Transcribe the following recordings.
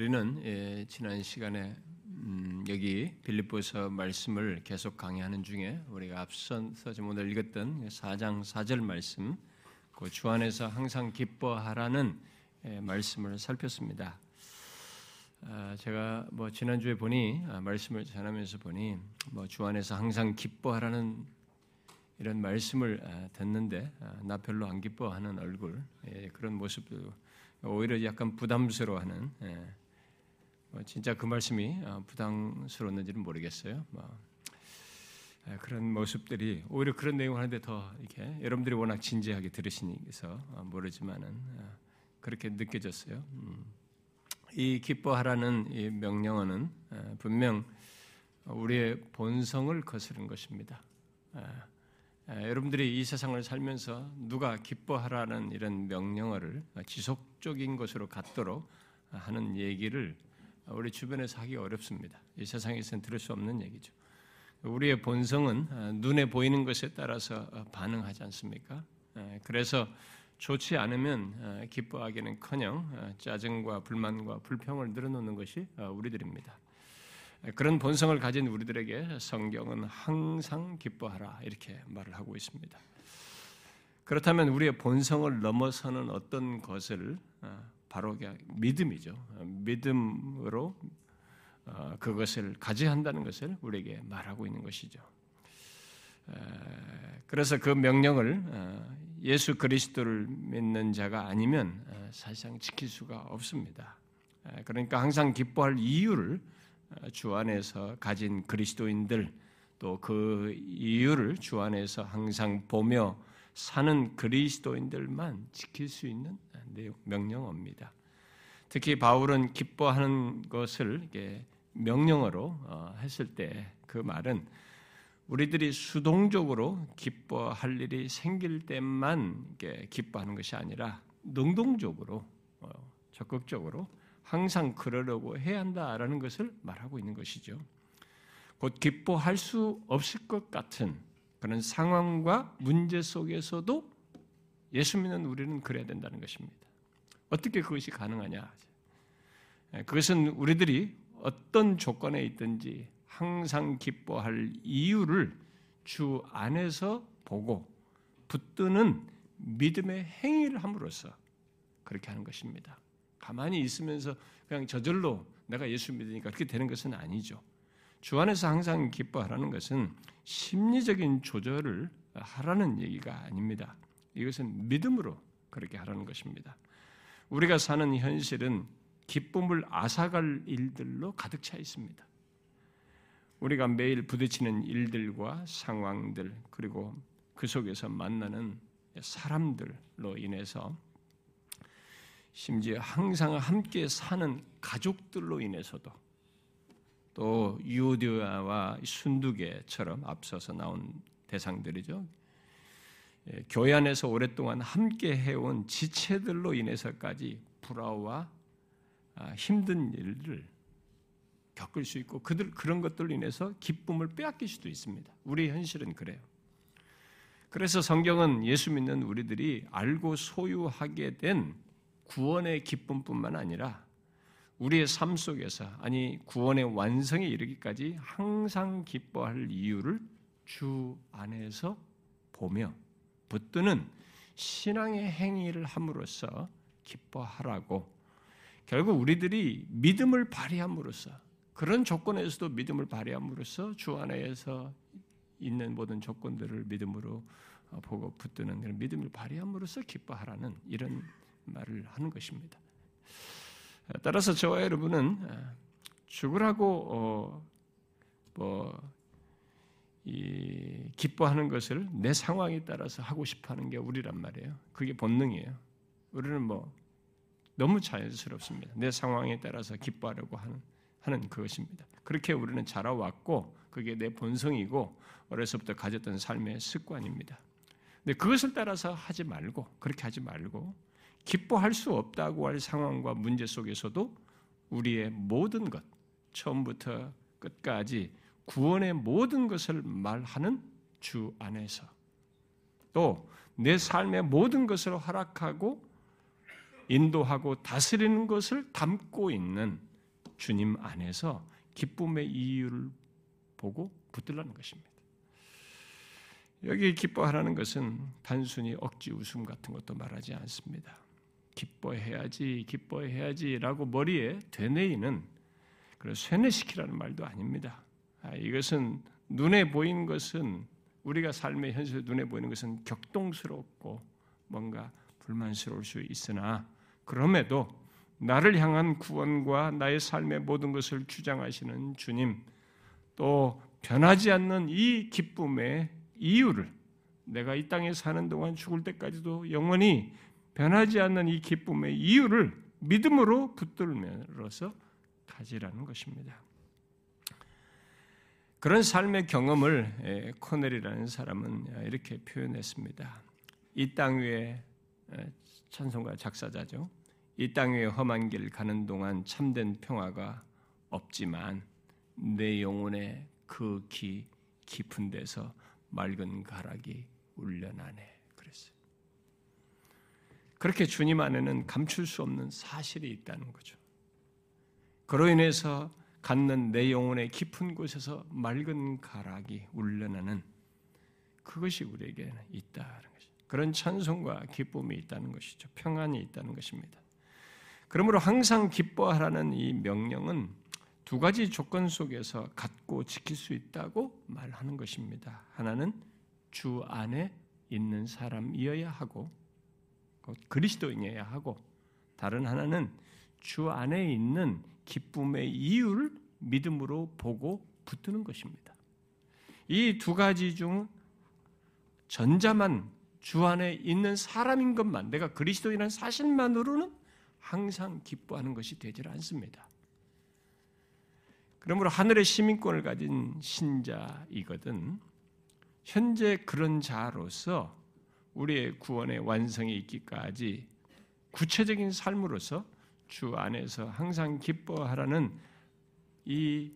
우리는 예, 지난 시간에 음, 여기 빌립보서 말씀을 계속 강의하는 중에 우리가 앞서서 오늘 읽었던 4장 4절 말씀, 그 주 안에서 항상 기뻐하라는 예, 말씀을 살폈습니다. 아, 제가 뭐 지난주에 보니 아, 말씀을 전하면서 보니 뭐 주 안에서 항상 기뻐하라는 이런 말씀을 아, 듣는데 나 별로 안 기뻐하는 얼굴 예, 그런 모습도 오히려 약간 부담스러워하는 뭐 진짜 그 말씀이 어, 부담스러웠는지는 모르겠어요. 뭐 그런 모습들이 오히려 그런 내용을 하는데 더 이렇게 여러분들이 워낙 진지하게 들으시니서 어, 모르지만은 어, 그렇게 느껴졌어요. 음. 이 기뻐하라는 이 명령어는 분명 우리의 본성을 거스른 것입니다. 여러분들이 이 세상을 살면서 누가 기뻐하라는 이런 명령어를 지속적인 것으로 갖도록 하는 얘기를 우리 주변에서 하기 어렵습니다. 이 세상에서는 들을 수 없는 얘기죠. 우리의 본성은 어, 눈에 보이는 것에 따라서 어, 반응하지 않습니까? 그래서 좋지 않으면 어, 기뻐하기는커녕 짜증과 불만과 불평을 늘어놓는 것이 우리들입니다. 그런 본성을 가진 우리들에게 성경은 항상 기뻐하라 이렇게 말을 하고 있습니다. 그렇다면 우리의 본성을 넘어서는 어떤 것을 바로 믿음이죠. 믿음으로 어, 그것을 가져야 한다는 것을 우리에게 말하고 있는 것이죠. 그래서 그 명령을 어, 예수 그리스도를 믿는 자가 아니면 어, 사실상 지킬 수가 없습니다. 그러니까 항상 기뻐할 이유를 주 안에서 가진 그리스도인들 또 그 이유를 주 안에서 항상 보며 사는 그리스도인들만 지킬 수 있는 명령어입니다. 특히 바울은 기뻐하는 것을 명령어로 어, 했을 때 그 말은 우리들이 수동적으로 기뻐할 일이 생길 때만 기뻐하는 것이 아니라 능동적으로 어, 적극적으로 항상 그러려고 해야 한다라는 것을 말하고 있는 것이죠. 곧 기뻐할 수 없을 것 같은 그런 상황과 문제 속에서도 예수 믿는 우리는 그래야 된다는 것입니다. 어떻게 그것이 가능하냐? 예, 그것은 우리들이 어떤 조건에 있든지 항상 기뻐할 이유를 주 안에서 보고 붙드는 믿음의 행위를 함으로써 그렇게 하는 것입니다. 가만히 있으면서 그냥 저절로 내가 예수 믿으니까 그렇게 되는 것은 아니죠. 주 안에서 항상 기뻐하라는 것은 심리적인 조절을 하라는 얘기가 아닙니다. 이것은 믿음으로 그렇게 하라는 것입니다. 우리가 사는 현실은 기쁨을 앗아갈 일들로 가득 차 있습니다. 우리가 매일 부딪히는 일들과 상황들 그리고 그 속에서 만나는 사람들로 인해서 심지어 항상 함께 사는 가족들로 인해서도 또 유오디아와 순두개처럼 앞서서 나온 대상들이죠. 예, 교회 안에서 오랫동안 함께 해온 지체들로 인해서까지 불화와 아, 힘든 일을 겪을 수 있고 그들 그런 것들로 인해서 기쁨을 빼앗길 수도 있습니다. 우리 현실은 그래요. 그래서 성경은 예수 믿는 우리들이 알고 소유하게 된 구원의 기쁨뿐만 아니라 우리의 삶 속에서 아니 구원의 완성에 이르기까지 항상 기뻐할 이유를 주 안에서 보며 붙드는 신앙의 행위를 함으로써 기뻐하라고 결국 우리들이 믿음을 발휘함으로써 그런 조건에서도 믿음을 발휘함으로써 주 안에서 있는 모든 조건들을 믿음으로 어, 보고 붙드는 그런 믿음을 발휘함으로써 기뻐하라는 이런 말을 하는 것입니다. 따라서 저와 여러분은 어, 죽으라고 어, 뭐 기뻐하는 것을 내 상황에 따라서 하고 싶어 하는 게 우리란 말이에요. 그게 본능이에요. 우리는 뭐 너무 자연스럽습니다. 내 상황에 따라서 기뻐하려고 하는 하는 그것입니다. 그렇게 우리는 자라왔고 그게 내 본성이고 어려서부터 가졌던 삶의 습관입니다. 근데 그것을 따라서 하지 말고 그렇게 하지 말고 기뻐할 수 없다고 할 상황과 문제 속에서도 우리의 모든 것 처음부터 끝까지 구원의 모든 것을 말하는 주 안에서 또 내 삶의 모든 것을 허락하고 인도하고 다스리는 것을 담고 있는 주님 안에서 기쁨의 이유를 보고 붙들라는 것입니다. 여기 기뻐하라는 것은 단순히 억지 웃음 같은 것도 말하지 않습니다. 기뻐해야지, 기뻐해야지라고 머리에 되뇌이는 그런 쇠뇌시키라는 말도 아닙니다. 아, 이것은 눈에 보이는 것은 우리가 삶의 현실에 눈에 보이는 것은 격동스럽고 뭔가 불만스러울 수 있으나 그럼에도 나를 향한 구원과 나의 삶의 모든 것을 주장하시는 주님 또 변하지 않는 이 기쁨의 이유를 내가 이 땅에 사는 동안 죽을 때까지도 영원히 변하지 않는 이 기쁨의 이유를 믿음으로 붙들면서 가지라는 것입니다. 그런 삶의 경험을 코넬이라는 사람은 이렇게 표현했습니다. 이 땅 위에 찬송가 작사자죠. 이 땅 위에 험한 길 가는 동안 참된 평화가 없지만 내 영혼의 그 기, 깊은 데서 맑은 가락이 울려나네. 그랬어요. 그렇게 주님 안에는 감출 수 없는 사실이 있다는 거죠. 그로 인해서 갖는 내 영혼의 깊은 곳에서 맑은 가락이 울려나는 그것이 우리에게 있다는 것이 그런 찬송과 기쁨이 있다는 것이죠. 평안이 있다는 것입니다. 그러므로 항상 기뻐하라는 이 명령은 두 가지 조건 속에서 갖고 지킬 수 있다고 말하는 것입니다. 하나는 주 안에 있는 사람이어야 하고 그리스도인이어야 하고 다른 하나는 주 안에 있는 기쁨의 이유를 믿음으로 보고 붙드는 것입니다. 이 두 가지 중 전자만 주 안에 있는 사람인 것만 내가 그리스도인이라는 사실만으로는 항상 기뻐하는 것이 되질 않습니다. 그러므로 하늘의 시민권을 가진 신자이거든 현재 그런 자로서 우리의 구원의 완성이 있기까지 구체적인 삶으로서 주 안에서 항상 기뻐하라는 이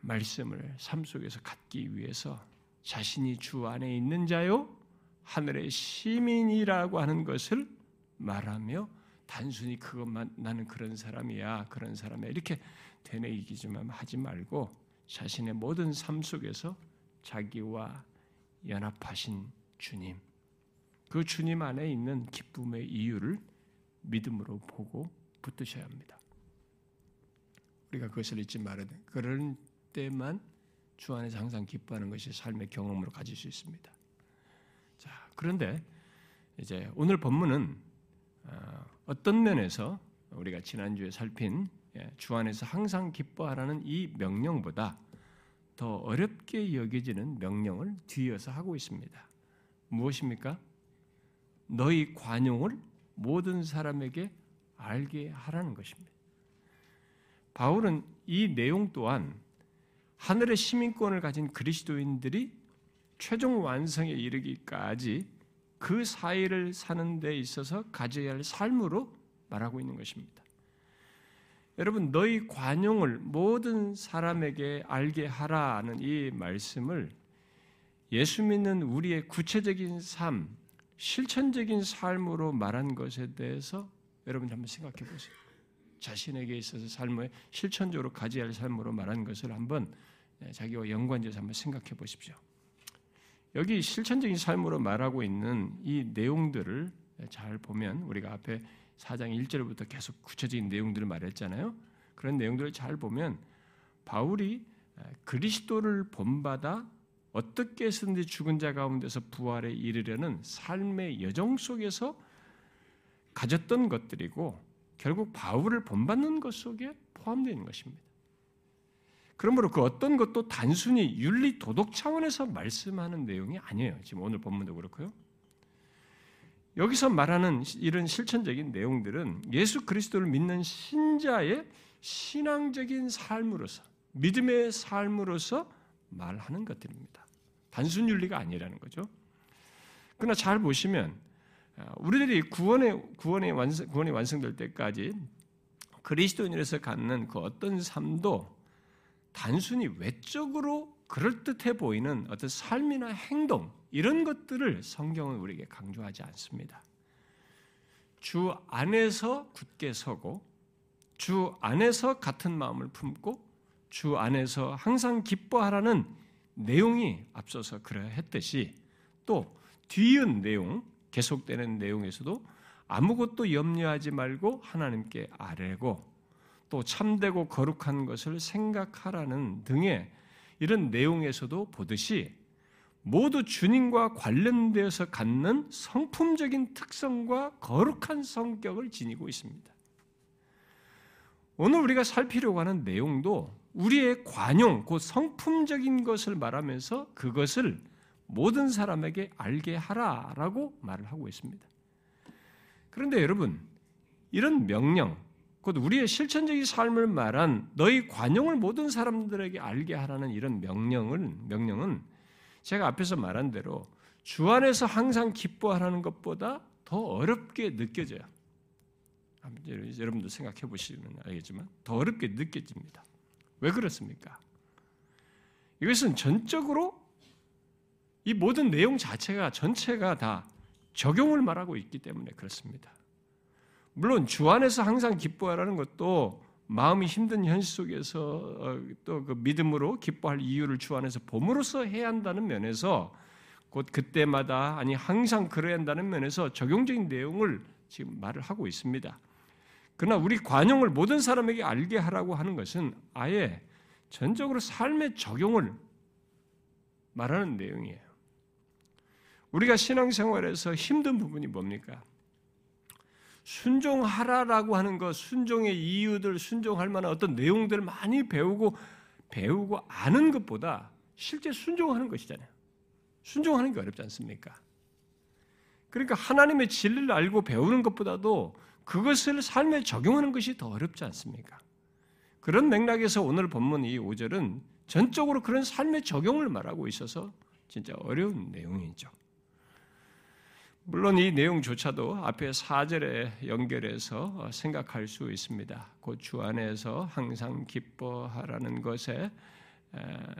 말씀을 삶 속에서 갖기 위해서 자신이 주 안에 있는 자요 하늘의 시민이라고 하는 것을 말하며 단순히 그것만 나는 그런 사람이야 그런 사람이야 이렇게 되뇌이기만 하지 말고 자신의 모든 삶 속에서 자기와 연합하신 주님 그 주님 안에 있는 기쁨의 이유를 믿음으로 보고 붙드셔야 합니다. 우리가 그것을 잊지 말아야 돼. 그럴 때만 주 안에서 항상 기뻐하는 것이 삶의 경험으로 가질 수 있습니다. 자, 그런데 이제 오늘 본문은 어, 어떤 면에서 우리가 지난주에 살핀 예, 주 안에서 항상 기뻐하라는 이 명령보다 더 어렵게 여겨지는 명령을 뒤이어서 하고 있습니다. 무엇입니까? 너희 관용을 모든 사람에게 알게 하라는 것입니다. 바울은 이 내용 또한 하늘의 시민권을 가진 그리스도인들이 최종 완성에 이르기까지 그 사이를 사는 데 있어서 가져야 할 삶으로 말하고 있는 것입니다. 여러분, 너희 관용을 모든 사람에게 알게 하라는 이 말씀을 예수 믿는 우리의 구체적인 삶, 실천적인 삶으로 말한 것에 대해서 여러분 한번 생각해 보세요. 자신에게 있어서 삶을 실천적으로 가져야 할 삶으로 말한 것을 한번 네, 자기와 연관지어서 한번 생각해 보십시오. 여기 실천적인 삶으로 말하고 있는 이 내용들을 잘 보면 우리가 앞에 4장 1절부터 계속 구체적인 내용들을 말했잖아요. 그런 내용들을 잘 보면 바울이 그리스도를 본받아 어떻게 해서든지 죽은 자 가운데서 부활에 이르려는 삶의 여정 속에서 가졌던 것들이고 결국 바울을 본받는 것 속에 포함되어 있는 것입니다. 그러므로 그 어떤 것도 단순히 윤리 도덕 차원에서 말씀하는 내용이 아니에요. 지금 오늘 본문도 그렇고요. 여기서 말하는 이런 실천적인 내용들은 예수 그리스도를 믿는 신자의 신앙적인 삶으로서 믿음의 삶으로서 말하는 것들입니다. 단순 윤리가 아니라는 거죠. 그러나 잘 보시면 어, 우리들이 구원의 구원의 완성 구원이 완성될 때까지 그리스도인으로서 갖는 그 어떤 삶도 단순히 외적으로 그럴듯해 보이는 어떤 삶이나 행동 이런 것들을 성경은 우리에게 강조하지 않습니다. 주 안에서 굳게 서고 주 안에서 같은 마음을 품고 주 안에서 항상 기뻐하라는 내용이 앞서서 그러야 했듯이 또 뒤은 내용, 계속되는 내용에서도 아무것도 염려하지 말고 하나님께 아뢰고 또 참되고 거룩한 것을 생각하라는 등의 이런 내용에서도 보듯이 모두 주님과 관련되어서 갖는 성품적인 특성과 거룩한 성격을 지니고 있습니다. 오늘 우리가 살피려고 하는 내용도 우리의 관용, 곧 성품적인 것을 말하면서 그것을 모든 사람에게 알게 하라라고 말을 하고 있습니다. 그런데 여러분, 이런 명령, 곧 우리의 실천적인 삶을 말한 너희 관용을 모든 사람들에게 알게 하라는 이런 명령은 명령은 제가 앞에서 말한 대로 주 안에서 항상 기뻐하라는 것보다 더 어렵게 느껴져요. 여러분도 생각해 보시면 알겠지만 더 어렵게 느껴집니다. 왜 그렇습니까? 이것은 전적으로 이 모든 내용 자체가 전체가 다 적용을 말하고 있기 때문에 그렇습니다. 물론 주 안에서 항상 기뻐하라는 것도 마음이 힘든 현실 속에서 어, 또그 믿음으로 기뻐할 이유를 주 안에서 봄으로써 해야 한다는 면에서 곧 그때마다 아니 항상 그래야 한다는 면에서 적용적인 내용을 지금 말을 하고 있습니다. 그러나 우리 관용을 모든 사람에게 알게 하라고 하는 것은 아예 전적으로 삶의 적용을 말하는 내용이에요. 우리가 신앙생활에서 힘든 부분이 뭡니까? 순종하라라고 하는 것, 순종의 이유들, 순종할 만한 어떤 내용들을 많이 배우고 배우고 아는 것보다 실제 순종하는 것이잖아요. 순종하는 게 어렵지 않습니까? 그러니까 하나님의 진리를 알고 배우는 것보다도 그것을 삶에 적용하는 것이 더 어렵지 않습니까? 그런 맥락에서 오늘 본문 이 5절은 전적으로 그런 삶의 적용을 말하고 있어서 진짜 어려운 내용이죠. 물론 이 내용조차도 앞에 4절에 연결해서 생각할 수 있습니다. 곧주 안에서 항상 기뻐하라는 것에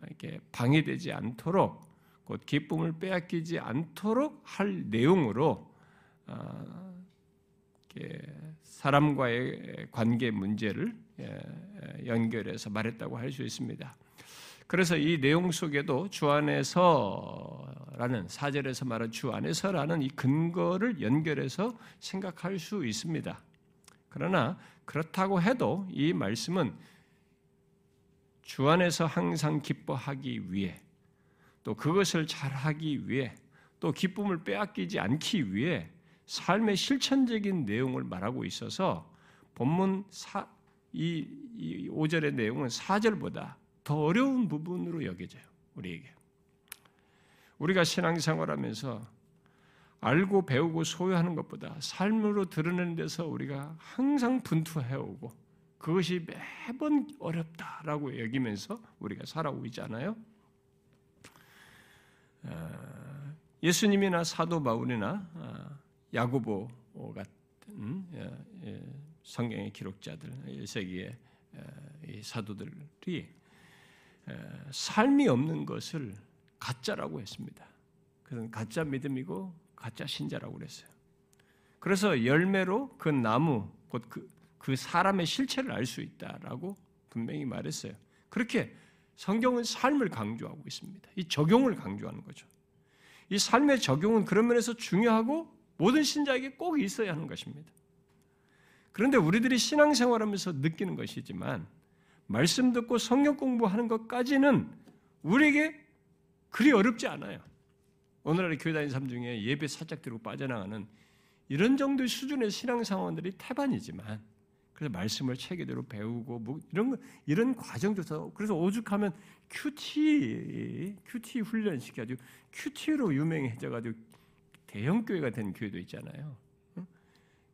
이렇게 방해되지 않도록 곧 기쁨을 빼앗기지 않도록 할 내용으로 어, 사람과의 관계 문제를 연결해서 말했다고 할 수 있습니다. 그래서 이 내용 속에도 주 안에서라는 사절에서 말한 주 안에서라는 이 근거를 연결해서 생각할 수 있습니다. 그러나 그렇다고 해도 이 말씀은 주 안에서 항상 기뻐하기 위해 또 그것을 잘하기 위해 또 기쁨을 빼앗기지 않기 위해 삶의 실천적인 내용을 말하고 있어서 본문 사, 이, 이 5절의 내용은 4절보다 더 어려운 부분으로 여겨져요. 우리에게. 우리가 신앙생활 하면서 알고 배우고 소유하는 것보다 삶으로 드러내는 데서 우리가 항상 분투해오고 그것이 매번 어렵다라고 여기면서 우리가 살아오고 있잖아요. 어, 예수님이나 사도 바울이나 어, 야고보 같은 예, 예, 성경의 기록자들, 1세기의 사도들이 삶이 없는 것을 가짜라고 했습니다. 그건 가짜 믿음이고 가짜 신자라고 그랬어요. 그래서 열매로 그 나무, 곧그 그 사람의 실체를 알 수 있다라고 분명히 말했어요. 그렇게 성경은 삶을 강조하고 있습니다. 이 적용을 강조하는 거죠. 이 삶의 적용은 그런 면에서 중요하고 모든 신자에게 꼭 있어야 하는 것입니다. 그런데 우리들이 신앙생활하면서 느끼는 것이지만 말씀 듣고 성경 공부하는 것까지는 우리에게 그리 어렵지 않아요. 오늘날의 교회 다니는 사람 중에 예배 살짝 드리고 빠져나가는 이런 정도의 수준의 신앙생활들이 태반이지만 그래서 말씀을 체계대로 배우고 뭐 이런 거, 이런 과정조차 그래서 오죽하면 QT QT 훈련 시켜가지고 QT로 유명해져가지고 대형 교회가 된 교회도 있잖아요.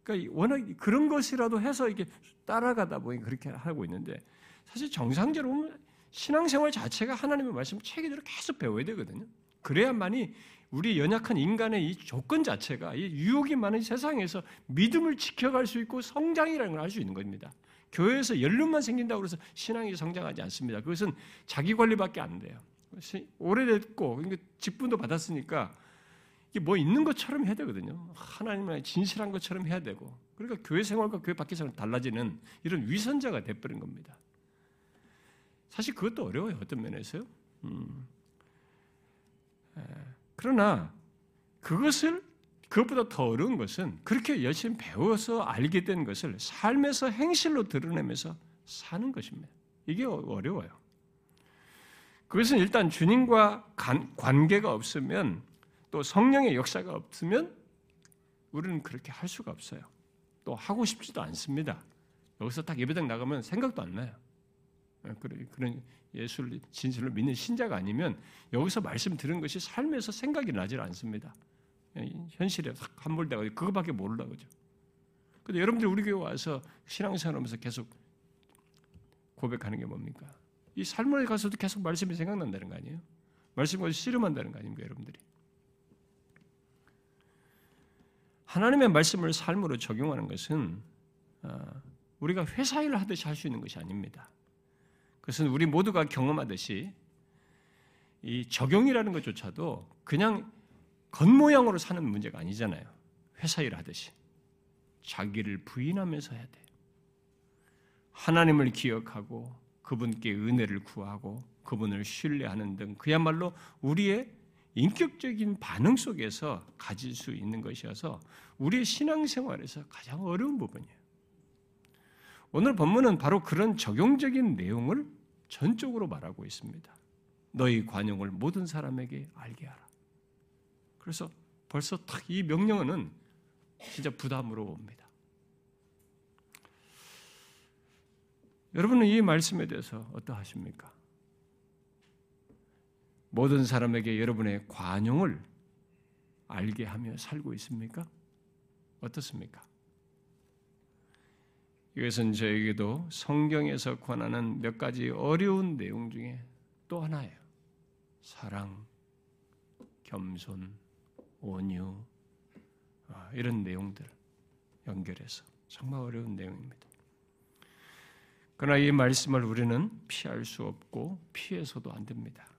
그러니까 워낙 그런 것이라도 해서 이렇게 따라가다 보니 그렇게 하고 있는데 사실 정상적으로 보면 신앙생활 자체가 하나님의 말씀 체계대로 계속 배워야 되거든요. 그래야만이 우리 연약한 인간의 이 조건 자체가 이 유혹이 많은 세상에서 믿음을 지켜갈 수 있고 성장이라는 걸 할 수 있는 겁니다. 교회에서 연륜만 생긴다고 해서 신앙이 성장하지 않습니다. 그것은 자기 관리밖에 안 돼요. 오래됐고 그러니까 직분도 받았으니까 이게 뭐 있는 것처럼 해야 되거든요. 하나님의 진실한 것처럼 해야 되고 그러니까 교회 생활과 교회 밖에서는 달라지는 이런 위선자가 돼버린 겁니다. 사실 그것도 어려워요. 어떤 면에서요. 음. 그러나 그것을 그것보다 더 어려운 것은 그렇게 열심히 배워서 알게 된 것을 삶에서 행실로 드러내면서 사는 것입니다. 이게 어려워요. 그것은 일단 주님과 관계가 없으면 또 성령의 역사가 없으면 우리는 그렇게 할 수가 없어요. 또 하고 싶지도 않습니다. 여기서 딱 예배당 나가면 생각도 안 나요. 예, 그런 예수를 진실로 믿는 신자가 아니면 여기서 말씀 들은 것이 삶에서 생각이 나질 않습니다. 예, 현실에 함몰되고 그거밖에 모르다 그죠. 근데 여러분들 우리 교회 와서 신앙생활하면서 계속 고백하는 게 뭡니까? 이 삶을 가서도 계속 말씀이 생각난다는 거 아니에요? 말씀과 씨름한다는 거 아닙니까, 여러분들이? 하나님의 말씀을 삶으로 적용하는 것은 어, 우리가 회사 일을 하듯이 할 수 있는 것이 아닙니다. 그것은 우리 모두가 경험하듯이 이 적용이라는 것조차도 그냥 겉모양으로 사는 문제가 아니잖아요. 회사 일 하듯이. 자기를 부인하면서 해야 돼. 하나님을 기억하고 그분께 은혜를 구하고 그분을 신뢰하는 등 그야말로 우리의 인격적인 반응 속에서 가질 수 있는 것이어서 우리의 신앙생활에서 가장 어려운 부분이에요. 오늘 본문은 바로 그런 적용적인 내용을 전적으로 말하고 있습니다. 너희 관용을 모든 사람에게 알게 하라. 그래서 벌써 딱 이 명령어는 진짜 부담으로 옵니다. 여러분은 이 말씀에 대해서 어떠하십니까? 모든 사람에게 여러분의 관용을 알게 하며 살고 있습니까? 어떻습니까? 이것은 저에게도 성경에서 권하는 몇 가지 어려운 내용 중에 또 하나예요. 사랑, 겸손, 온유, 아, 이런 내용들 연결해서 정말 어려운 내용입니다. 그러나 이 말씀을 우리는 피할 수 없고 피해서도 안 됩니다.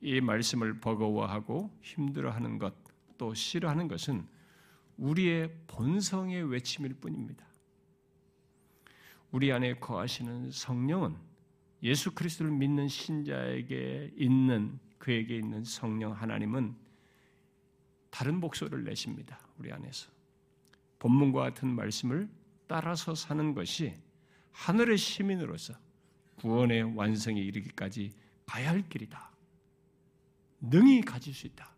이 말씀을 버거워하고 힘들어하는 것, 또 싫어하는 것은 우리의 본성의 외침일 뿐입니다. 우리 안에 거하시는 성령은 예수 그리스도를 믿는 신자에게 있는 그에게 있는 성령 하나님은 다른 목소리를 내십니다. 우리 안에서 본문과 같은 말씀을 따라서 사는 것이 하늘의 시민으로서 구원의 완성에 이르기까지 가야 할 길이다. 능히 가질 수 있다.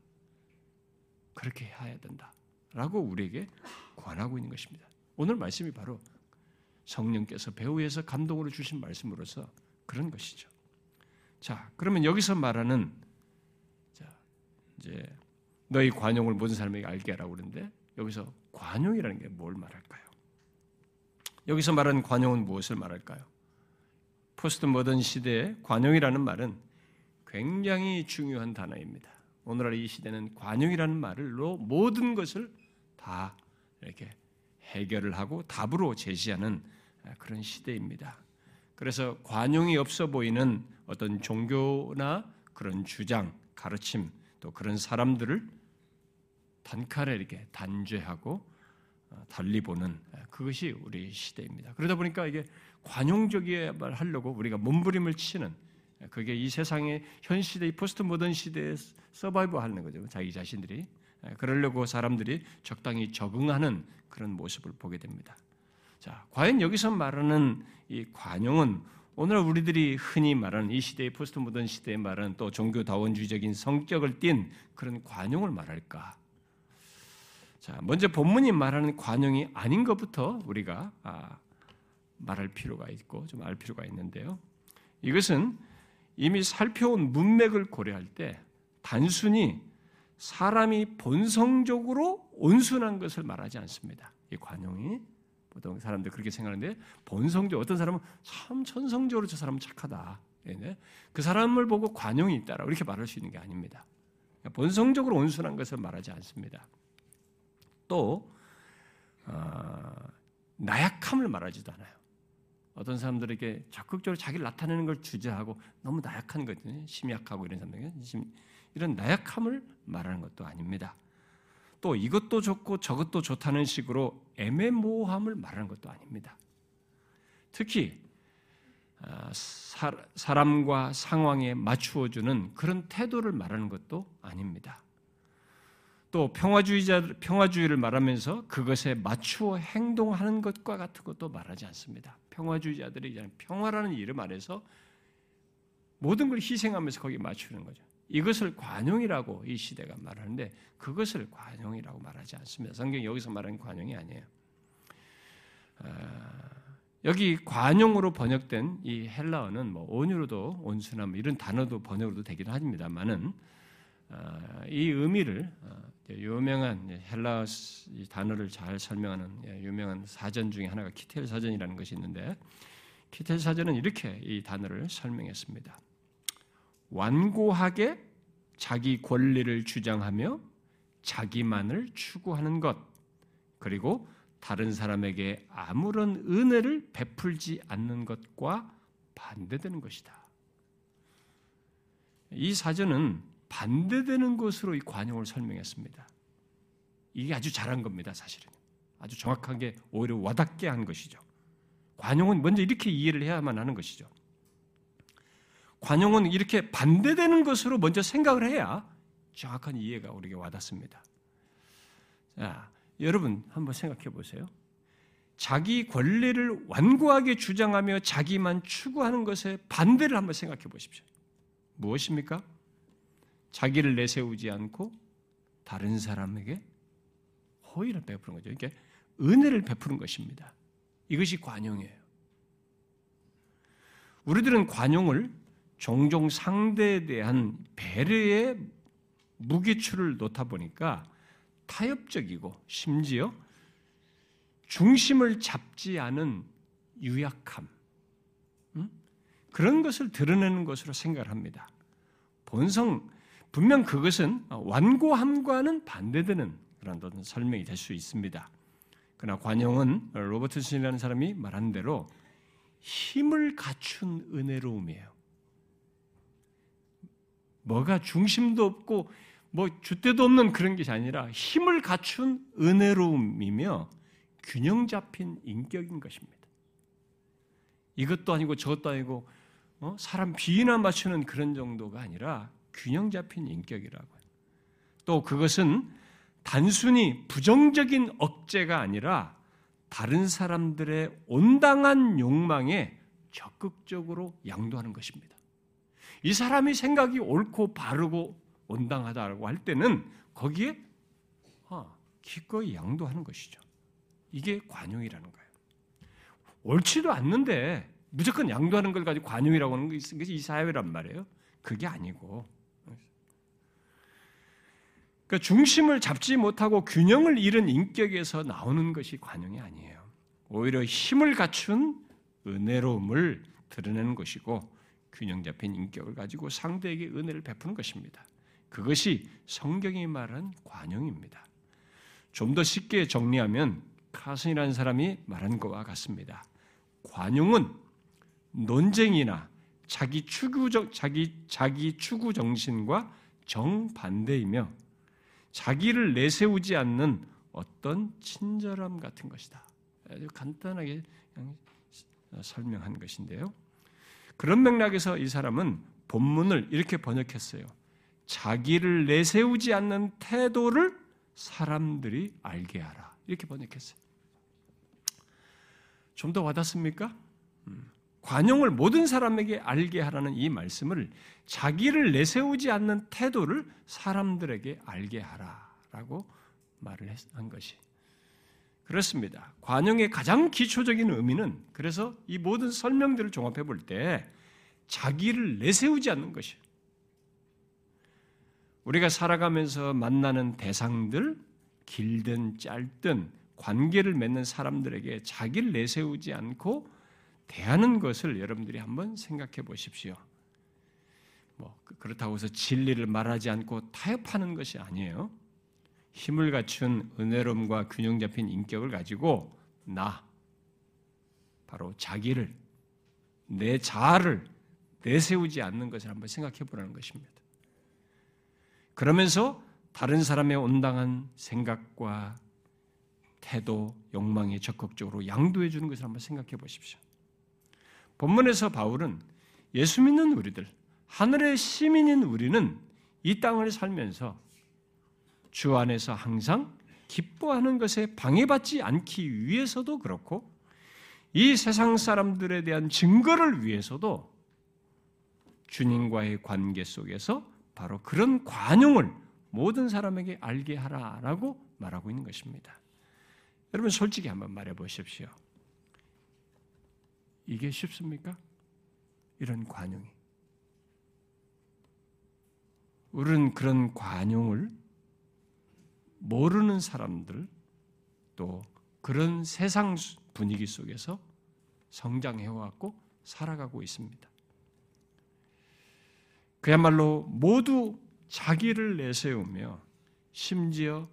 그렇게 해야 된다. 라고 우리에게 권하고 있는 것입니다. 오늘 말씀이 바로 성령께서 배후에서 감동으로 주신 말씀으로서 그런 것이죠. 자, 그러면 여기서 말하는 자, 이제 너희 관용을 모든 사람에게 알게 하라고 그러는데 여기서 관용이라는 게 뭘 말할까요? 여기서 말하는 관용은 무엇을 말할까요? 포스트 모던 시대의 관용이라는 말은 굉장히 중요한 단어입니다. 오늘날 이 시대는 관용이라는 말로 모든 것을 다 이렇게 해결을 하고 답으로 제시하는 그런 시대입니다. 그래서 관용이 없어 보이는 어떤 종교나 그런 주장, 가르침, 또 그런 사람들을 단칼에 이렇게 단죄하고 어, 달리 보는 그것이 우리 시대입니다. 그러다 보니까 이게 관용적이야 하려고 우리가 몸부림을 치는 그게 이 세상의 현 시대, 이 포스트모던 시대에 survive 하는 거죠. 자기 자신들이. 그러려고 사람들이 적당히 적응하는 그런 모습을 보게 됩니다. 자, 과연 여기서 말하는 이 관용은 오늘 우리들이 흔히 말하는 이 시대의 포스트 모던 시대에 말하는 또 종교다원주의적인 성격을 띤 그런 관용을 말할까? 자, 먼저 본문이 말하는 관용이 아닌 것부터 우리가 아, 말할 필요가 있고 좀 알 필요가 있는데요. 이것은 이미 살펴온 문맥을 고려할 때 단순히 사람이 본성적으로 온순한 것을 말하지 않습니다. 이 관용이 보통 사람들 그렇게 생각하는데 본성적 어떤 사람은 참 천성적으로 저 사람은 착하다. 예, 그 사람을 보고 관용이 있다라 이렇게 말할 수 있는 게 아닙니다. 본성적으로 온순한 것을 말하지 않습니다. 또 어, 나약함을 말하지도 않아요. 어떤 사람들에게 적극적으로 자기를 나타내는 걸 주저하고 너무 나약한 거든요. 심약하고 이런 사람들 이런 나약함을 말하는 것도 아닙니다. 또 이것도 좋고 저것도 좋다는 식으로 애매모호함을 말하는 것도 아닙니다. 특히 아, 사람과 상황에 맞추어주는 그런 태도를 말하는 것도 아닙니다. 또 평화주의자 평화주의를 말하면서 그것에 맞추어 행동하는 것과 같은 것도 말하지 않습니다. 평화주의자들이 평화라는 이름 아래서 모든 걸 희생하면서 거기에 맞추는 거죠. 이것을 관용이라고 이 시대가 말하는데 그것을 관용이라고 말하지 않습니다. 성경이 여기서 말하는 관용이 아니에요. 아, 여기 관용으로 번역된 이 헬라어는 뭐 온유로도 온순함 이런 단어도 번역으로도 되기도 합니다만은 아, 이 의미를 어, 유명한 헬라 단어를 잘 설명하는 예, 유명한 사전 중에 하나가 키텔 사전이라는 것이 있는데 키텔 사전은 이렇게 이 단어를 설명했습니다. 완고하게 자기 권리를 주장하며 자기만을 추구하는 것, 그리고 다른 사람에게 아무런 은혜를 베풀지 않는 것과 반대되는 것이다. 이 사전은 반대되는 것으로 이 관용을 설명했습니다. 이게 아주 잘한 겁니다, 사실은. 아주 정확하게 오히려 와닿게 한 것이죠. 관용은 먼저 이렇게 이해를 해야만 하는 것이죠. 관용은 이렇게 반대되는 것으로 먼저 생각을 해야 정확한 이해가 우리에게 와닿습니다. 자, 여러분 한번 생각해 보세요. 자기 권리를 완고하게 주장하며 자기만 추구하는 것에 반대를 한번 생각해 보십시오. 무엇입니까? 자기를 내세우지 않고 다른 사람에게 호의를 베푸는 거죠. 이게 은혜를 베푸는 것입니다. 이것이 관용이에요. 우리들은 관용을 종종 상대에 대한 배려의 무기추를 놓다 보니까 타협적이고 심지어 중심을 잡지 않은 유약함 음? 그런 것을 드러내는 것으로 생각을 합니다. 본성 분명 그것은 완고함과는 반대되는 그런 어떤 설명이 될 수 있습니다. 그러나 관용은 로버트슨이라는 사람이 말한 대로 힘을 갖춘 은혜로움이에요. 뭐가 중심도 없고 뭐 주대도 없는 그런 것이 아니라 힘을 갖춘 은혜로움이며 균형 잡힌 인격인 것입니다. 이것도 아니고 저것도 아니고 어? 사람 비위나 맞추는 그런 정도가 아니라 균형 잡힌 인격이라고요. 또 그것은 단순히 부정적인 억제가 아니라 다른 사람들의 온당한 욕망에 적극적으로 양도하는 것입니다. 이 사람이 생각이 옳고 바르고 온당하다고 할 때는 거기에 아, 기꺼이 양도하는 것이죠. 이게 관용이라는 거예요. 옳지도 않는데 무조건 양도하는 걸 가지고 관용이라고 하는 것이 이 사회란 말이에요. 그게 아니고 그러니까 중심을 잡지 못하고 균형을 잃은 인격에서 나오는 것이 관용이 아니에요. 오히려 힘을 갖춘 은혜로움을 드러내는 것이고 균형 잡힌 인격을 가지고 상대에게 은혜를 베푸는 것입니다. 그것이 성경이 말한 관용입니다. 좀 더 쉽게 정리하면 카슨이라는 사람이 말한 것과 같습니다. 관용은 논쟁이나 자기 추구적 자기 자기 추구 정신과 정반대이며 자기를 내세우지 않는 어떤 친절함 같은 것이다. 아주 간단하게 설명한 것인데요. 그런 맥락에서 이 사람은 본문을 이렇게 번역했어요. 자기를 내세우지 않는 태도를 사람들이 알게 하라. 이렇게 번역했어요. 좀 더 와닿습니까? 음. 관용을 모든 사람에게 알게 하라는 이 말씀을 자기를 내세우지 않는 태도를 사람들에게 알게 하라라고 말을 한 것이 그렇습니다. 관용의 가장 기초적인 의미는 그래서 이 모든 설명들을 종합해 볼 때 자기를 내세우지 않는 것이에요. 우리가 살아가면서 만나는 대상들, 길든 짧든 관계를 맺는 사람들에게 자기를 내세우지 않고 대하는 것을 여러분들이 한번 생각해 보십시오. 뭐 그렇다고 해서 진리를 말하지 않고 타협하는 것이 아니에요. 힘을 갖춘 은혜로움과 균형 잡힌 인격을 가지고 나 바로 자기를 내 자아를 내세우지 않는 것을 한번 생각해 보라는 것입니다. 그러면서 다른 사람의 온당한 생각과 태도, 욕망에 적극적으로 양도해 주는 것을 한번 생각해 보십시오. 본문에서 바울은 예수 믿는 우리들, 하늘의 시민인 우리는 이 땅을 살면서 주 안에서 항상 기뻐하는 것에 방해받지 않기 위해서도 그렇고 이 세상 사람들에 대한 증거를 위해서도 주님과의 관계 속에서 바로 그런 관용을 모든 사람에게 알게 하라라고 말하고 있는 것입니다. 여러분 솔직히 한번 말해 보십시오. 이게 쉽습니까? 이런 관용이. 우리는 그런 관용을 모르는 사람들 또 그런 세상 분위기 속에서 성장해왔고 살아가고 있습니다. 그야말로 모두 자기를 내세우며 심지어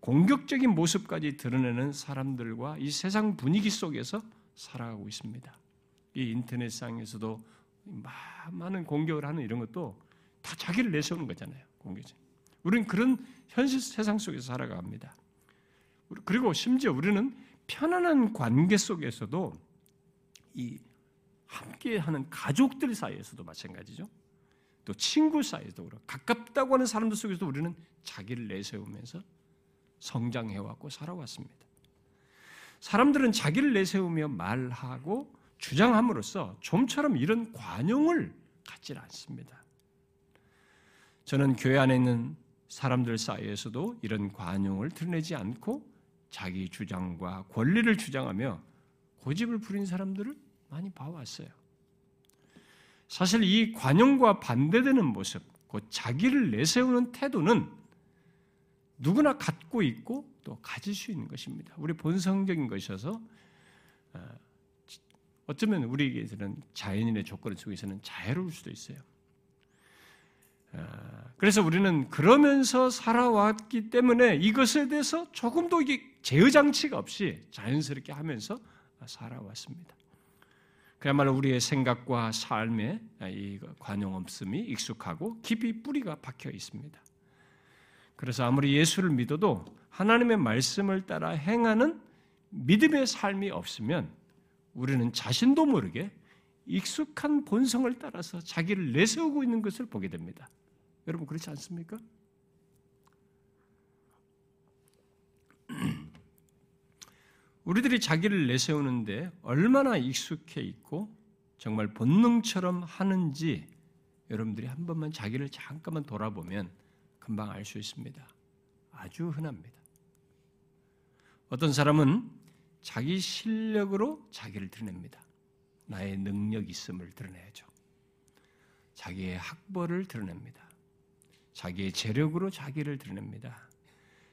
공격적인 모습까지 드러내는 사람들과 이 세상 분위기 속에서 살아가고 있습니다. 이 인터넷상에서도 많은 공격을 하는 이런 것도 다 자기를 내세우는 거잖아요. 공격적. 우리는 그런 현실 세상 속에서 살아갑니다. 그리고 심지어 우리는 편안한 관계 속에서도 이 함께하는 가족들 사이에서도 마찬가지죠. 또 친구 사이에서도 그렇고 가깝다고 하는 사람들 속에서도 우리는 자기를 내세우면서 성장해왔고 살아왔습니다. 사람들은 자기를 내세우며 말하고 주장함으로써 좀처럼 이런 관용을 갖지 않습니다. 저는 교회 안에 있는 사람들 사이에서도 이런 관용을 드러내지 않고 자기 주장과 권리를 주장하며 고집을 부린 사람들을 많이 봐왔어요. 사실 이 관용과 반대되는 모습, 곧 자기를 내세우는 태도는 누구나 갖고 있고 또 가질 수 있는 것입니다. 우리 본성적인 것이어서 어, 어쩌면 우리에게서는 자연인의 조건 속에서는 자유로울 수도 있어요. 어, 그래서 우리는 그러면서 살아왔기 때문에 이것에 대해서 조금도 이게 제어 장치가 없이 자연스럽게 하면서 살아왔습니다. 그야말로 우리의 생각과 삶에 이 관용 없음이 익숙하고 깊이 뿌리가 박혀 있습니다. 그래서 아무리 예수를 믿어도 하나님의 말씀을 따라 행하는 믿음의 삶이 없으면 우리는 자신도 모르게 익숙한 본성을 따라서 자기를 내세우고 있는 것을 보게 됩니다. 여러분 그렇지 않습니까? 우리들이 자기를 내세우는데 얼마나 익숙해 있고 정말 본능처럼 하는지 여러분들이 한 번만 자기를 잠깐만 돌아보면 금방 알 수 있습니다. 아주 흔합니다. 어떤 사람은 자기 실력으로 자기를 드러냅니다. 나의 능력 있음을 드러내야죠. 자기의 학벌을 드러냅니다. 자기의 재력으로 자기를 드러냅니다.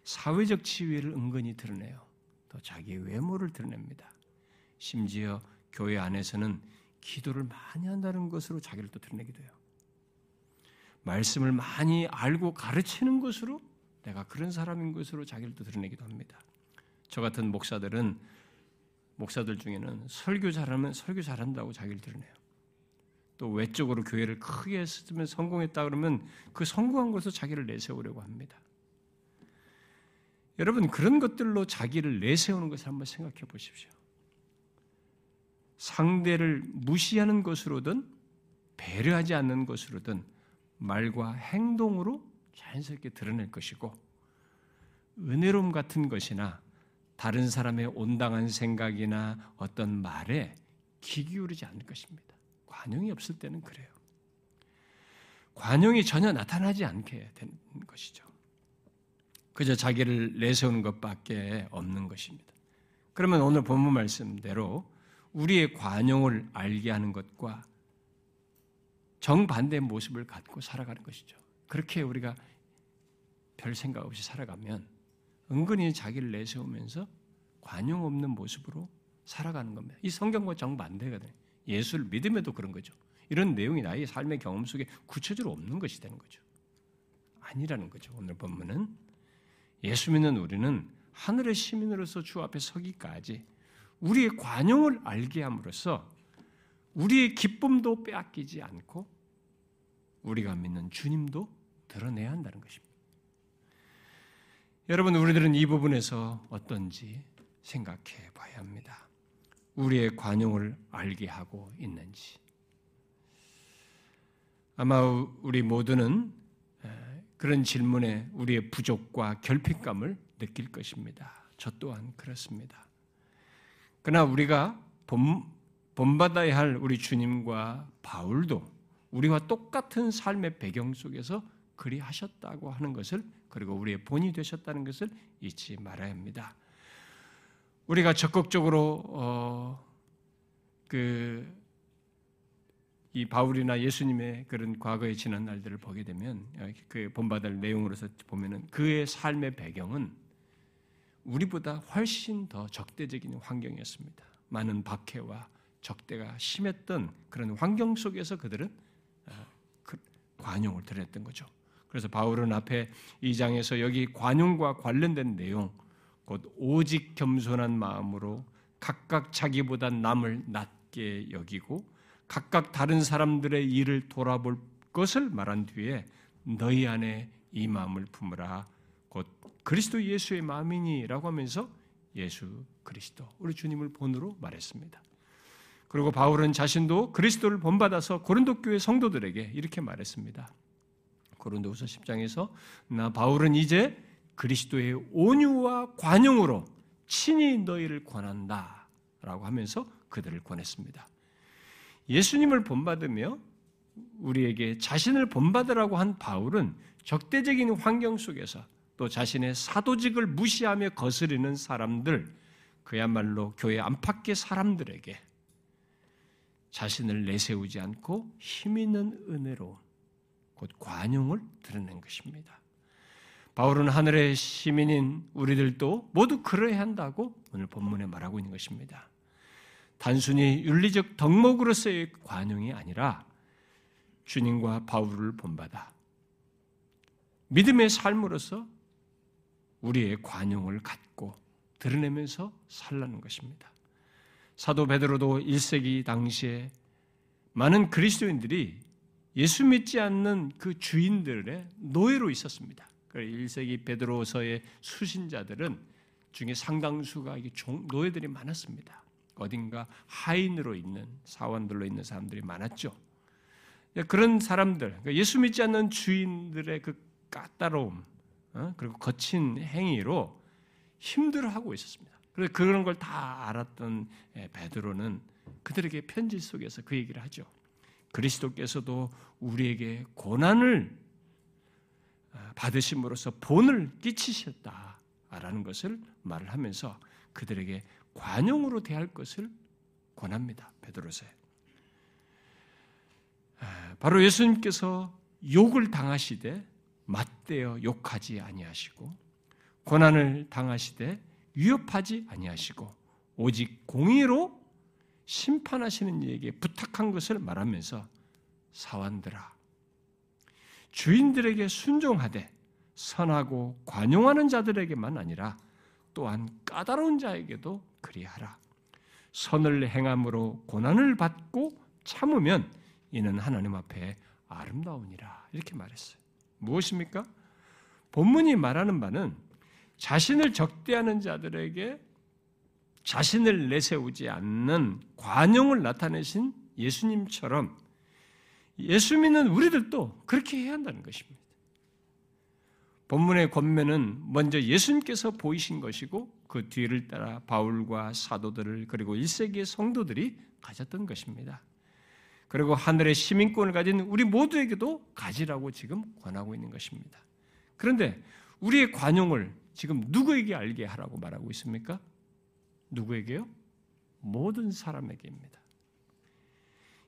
사회적 지위를 은근히 드러내요. 또 자기의 외모를 드러냅니다. 심지어 교회 안에서는 기도를 많이 한다는 것으로 자기를 또 드러내기도 해요. 말씀을 많이 알고 가르치는 것으로 내가 그런 사람인 것으로 자기를 또 드러내기도 합니다. 저 같은 목사들은 목사들 중에는 설교 잘하면 설교 잘한다고 자기를 드러내요. 또 외적으로 교회를 크게 했으면 성공했다 그러면 그 성공한 것으로 자기를 내세우려고 합니다. 여러분 그런 것들로 자기를 내세우는 것을 한번 생각해 보십시오. 상대를 무시하는 것으로든 배려하지 않는 것으로든 말과 행동으로 자연스럽게 드러낼 것이고 은혜로움 같은 것이나 다른 사람의 온당한 생각이나 어떤 말에 귀 기울이지 않을 것입니다. 관용이 없을 때는 그래요. 관용이 전혀 나타나지 않게 되는 것이죠. 그저 자기를 내세우는 것밖에 없는 것입니다. 그러면 오늘 본문 말씀대로 우리의 관용을 알게 하는 것과 정반대의 모습을 갖고 살아가는 것이죠. 그렇게 우리가 별 생각 없이 살아가면 은근히 자기를 내세우면서 관용 없는 모습으로 살아가는 겁니다. 이 성경과 정반대거든요. 예수를 믿음에도 그런 거죠. 이런 내용이 나의 삶의 경험 속에 구체적으로 없는 것이 되는 거죠. 아니라는 거죠. 오늘 본문은 예수 믿는 우리는 하늘의 시민으로서 주 앞에 서기까지 우리의 관용을 알게 함으로써 우리의 기쁨도 빼앗기지 않고 우리가 믿는 주님도 드러내야 한다는 것입니다. 여러분, 우리들은 이 부분에서 어떤지 생각해 봐야 합니다. 우리의 관용을 알게 하고 있는지. 아마 우리 모두는 그런 질문에 우리의 부족과 결핍감을 느낄 것입니다. 저 또한 그렇습니다. 그러나 우리가 본, 본받아야 할 우리 주님과 바울도 우리와 똑같은 삶의 배경 속에서 그리 하셨다고 하는 것을 그리고 우리의 본이 되셨다는 것을 잊지 말아야 합니다. 우리가 적극적으로 어, 그 이 바울이나 예수님의 그런 과거에 지난 날들을 보게 되면 어, 그 본받을 내용으로서 보면은 그의 삶의 배경은 우리보다 훨씬 더 적대적인 환경이었습니다. 많은 박해와 적대가 심했던 그런 환경 속에서 그들은 어, 그 관용을 드렸던 거죠. 그래서 바울은 앞에 이 장에서 여기 관용과 관련된 내용, 곧 오직 겸손한 마음으로 각각 자기보다 남을 낮게 여기고 각각 다른 사람들의 일을 돌아볼 것을 말한 뒤에 너희 안에 이 마음을 품으라 곧 그리스도 예수의 마음이니라고 하면서 예수 그리스도 우리 주님을 본으로 말했습니다. 그리고 바울은 자신도 그리스도를 본받아서 고린도 교회 성도들에게 이렇게 말했습니다. 고린도후서 10장에서 나 바울은 이제 그리스도의 온유와 관용으로 친히 너희를 권한다라고 하면서 그들을 권했습니다. 예수님을 본받으며 우리에게 자신을 본받으라고 한 바울은 적대적인 환경 속에서 또 자신의 사도직을 무시하며 거스리는 사람들, 그야말로 교회 안팎의 사람들에게 자신을 내세우지 않고 힘 있는 은혜로 곧 관용을 드러낸 것입니다. 바울은 하늘의 시민인 우리들도 모두 그러해야 한다고 오늘 본문에 말하고 있는 것입니다. 단순히 윤리적 덕목으로서의 관용이 아니라 주님과 바울을 본받아 믿음의 삶으로서 우리의 관용을 갖고 드러내면서 살라는 것입니다. 사도 베드로도 1세기 당시에 많은 그리스도인들이 예수 믿지 않는 그 주인들의 노예로 있었습니다. 1세기 베드로서의 수신자들은 중에 상당수가 노예들이 많았습니다. 어딘가 하인으로 있는 사원들로 있는 사람들이 많았죠. 그런 사람들, 그러니까 예수 믿지 않는 주인들의 그 까다로움 어? 그리고 거친 행위로 힘들어하고 있었습니다. 그래서 그런 걸 다 알았던 예, 베드로는 그들에게 편지 속에서 그 얘기를 하죠. 그리스도께서도 우리에게 고난을 어, 받으심으로써 본을 끼치셨다라는 것을 말을 하면서 그들에게 관용으로 대할 것을 권합니다. 베드로세. 바로 예수님께서 욕을 당하시되 맞대어 욕하지 아니하시고 고난을 당하시되 위협하지 아니하시고 오직 공의로 심판하시는 이에게 부탁한 것을 말하면서 사완들아 주인들에게 순종하되 선하고 관용하는 자들에게만 아니라 또한 까다로운 자에게도 그리하라. 선을 행함으로 고난을 받고 참으면 이는 하나님 앞에 아름다우니라. 이렇게 말했어요. 무엇입니까? 본문이 말하는 바는 자신을 적대하는 자들에게 자신을 내세우지 않는 관용을 나타내신 예수님처럼 예수 믿는 우리들도 그렇게 해야 한다는 것입니다. 본문의 권면은 먼저 예수님께서 보이신 것이고 그 뒤를 따라 바울과 사도들을 그리고 1세기의 성도들이 가졌던 것입니다. 그리고 하늘의 시민권을 가진 우리 모두에게도 가지라고 지금 권하고 있는 것입니다. 그런데 우리의 관용을 지금 누구에게 알게 하라고 말하고 있습니까? 누구에게요? 모든 사람에게입니다.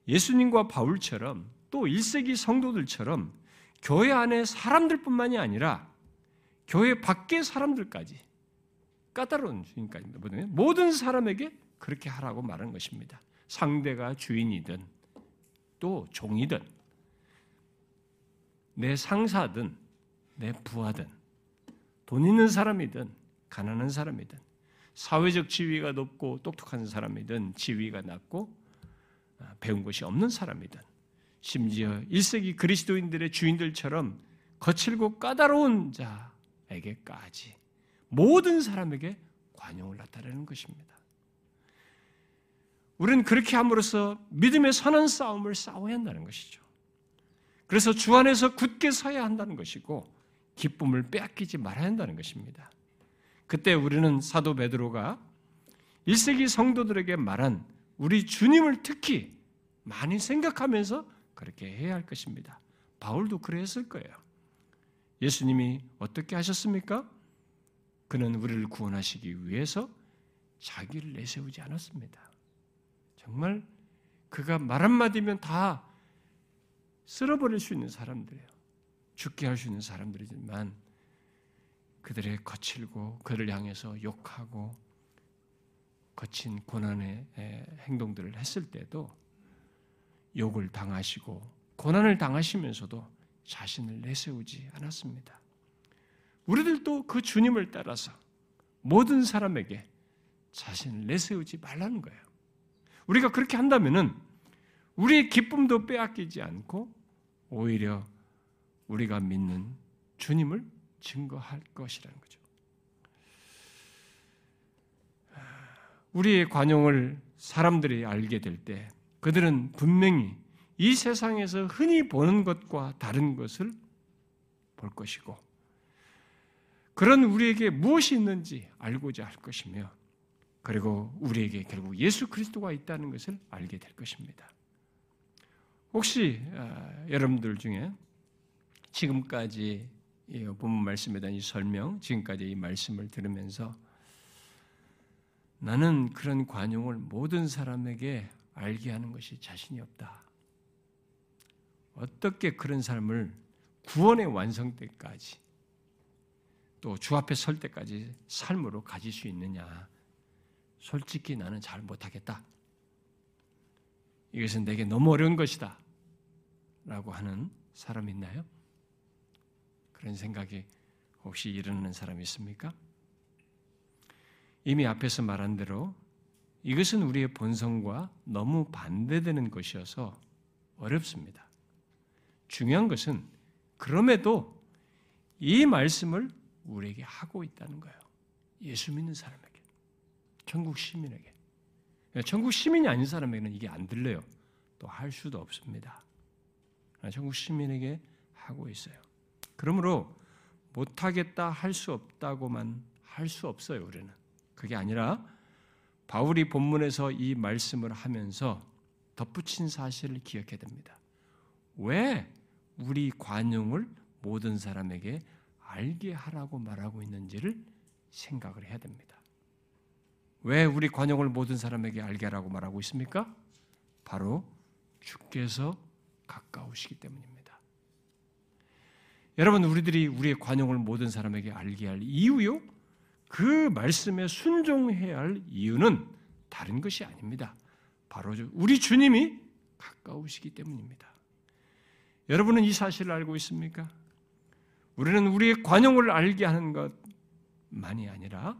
예수님과 바울처럼 또 1세기 성도들처럼 교회 안에 사람들뿐만이 아니라 교회 밖의 사람들까지 까다로운 주인까지입니다. 모든 사람에게 그렇게 하라고 말하는 것입니다. 상대가 주인이든 또 종이든 내 상사든 내 부하든 돈 있는 사람이든 가난한 사람이든 사회적 지위가 높고 똑똑한 사람이든 지위가 낮고 아, 배운 것이 없는 사람이든 심지어 1세기 그리스도인들의 주인들처럼 거칠고 까다로운 자에게까지 모든 사람에게 관용을 나타내는 것입니다. 우리는 그렇게 함으로써 믿음의 선한 싸움을 싸워야 한다는 것이죠. 그래서 주 안에서 굳게 서야 한다는 것이고 기쁨을 빼앗기지 말아야 한다는 것입니다. 그때 우리는 사도 베드로가 1세기 성도들에게 말한 우리 주님을 특히 많이 생각하면서 그렇게 해야 할 것입니다. 바울도 그랬을 거예요. 예수님이 어떻게 하셨습니까? 그는 우리를 구원하시기 위해서 자기를 내세우지 않았습니다. 정말 그가 말 한마디면 다 쓸어버릴 수 있는 사람들이에요. 죽게 할 수 있는 사람들이지만 그들의 거칠고 그를 향해서 욕하고 거친 고난의 행동들을 했을 때도 욕을 당하시고 고난을 당하시면서도 자신을 내세우지 않았습니다. 우리들도 그 주님을 따라서 모든 사람에게 자신을 내세우지 말라는 거예요. 우리가 그렇게 한다면은 우리의 기쁨도 빼앗기지 않고 오히려 우리가 믿는 주님을 증거할 것이라는 거죠. 우리의 관용을 사람들이 알게 될 때 그들은 분명히 이 세상에서 흔히 보는 것과 다른 것을 볼 것이고 그런 우리에게 무엇이 있는지 알고자 할 것이며 그리고 우리에게 결국 예수 그리스도가 있다는 것을 알게 될 것입니다. 혹시 아, 여러분들 중에 지금까지 본문 말씀에 대한 이 설명, 지금까지 이 말씀을 들으면서 나는 그런 관용을 모든 사람에게 알게 하는 것이 자신이 없다. 어떻게 그런 삶을 구원의 완성 때까지 또 주 앞에 설 때까지 삶으로 가질 수 있느냐? 솔직히 나는 잘 못하겠다. 이것은 내게 너무 어려운 것이다. 라고 하는 사람 있나요? 그런 생각이 혹시 일어나는 사람이 있습니까? 이미 앞에서 말한 대로 이것은 우리의 본성과 너무 반대되는 것이어서 어렵습니다. 중요한 것은 그럼에도 이 말씀을 우리에게 하고 있다는 거예요. 예수 믿는 사람에게. 천국 시민에게. 천국 시민이 아닌 사람에게는 이게 안 들려요. 또 할 수도 없습니다. 천국 시민에게 하고 있어요. 그러므로 못하겠다 할 수 없다고만 할 수 없어요, 우리는. 그게 아니라 바울이 본문에서 이 말씀을 하면서 덧붙인 사실을 기억해야 됩니다. 왜 우리 관용을 모든 사람에게 알게 하라고 말하고 있는지를 생각을 해야 됩니다. 왜 우리 관용을 모든 사람에게 알게 하라고 말하고 있습니까? 바로 주께서 가까우시기 때문입니다. 여러분, 우리들이 우리의 관용을 모든 사람에게 알게 할 이유요? 그 말씀에 순종해야 할 이유는 다른 것이 아닙니다. 바로 우리 주님이 가까우시기 때문입니다. 여러분은 이 사실을 알고 있습니까? 우리는 우리의 관용을 알게 하는 것만이 아니라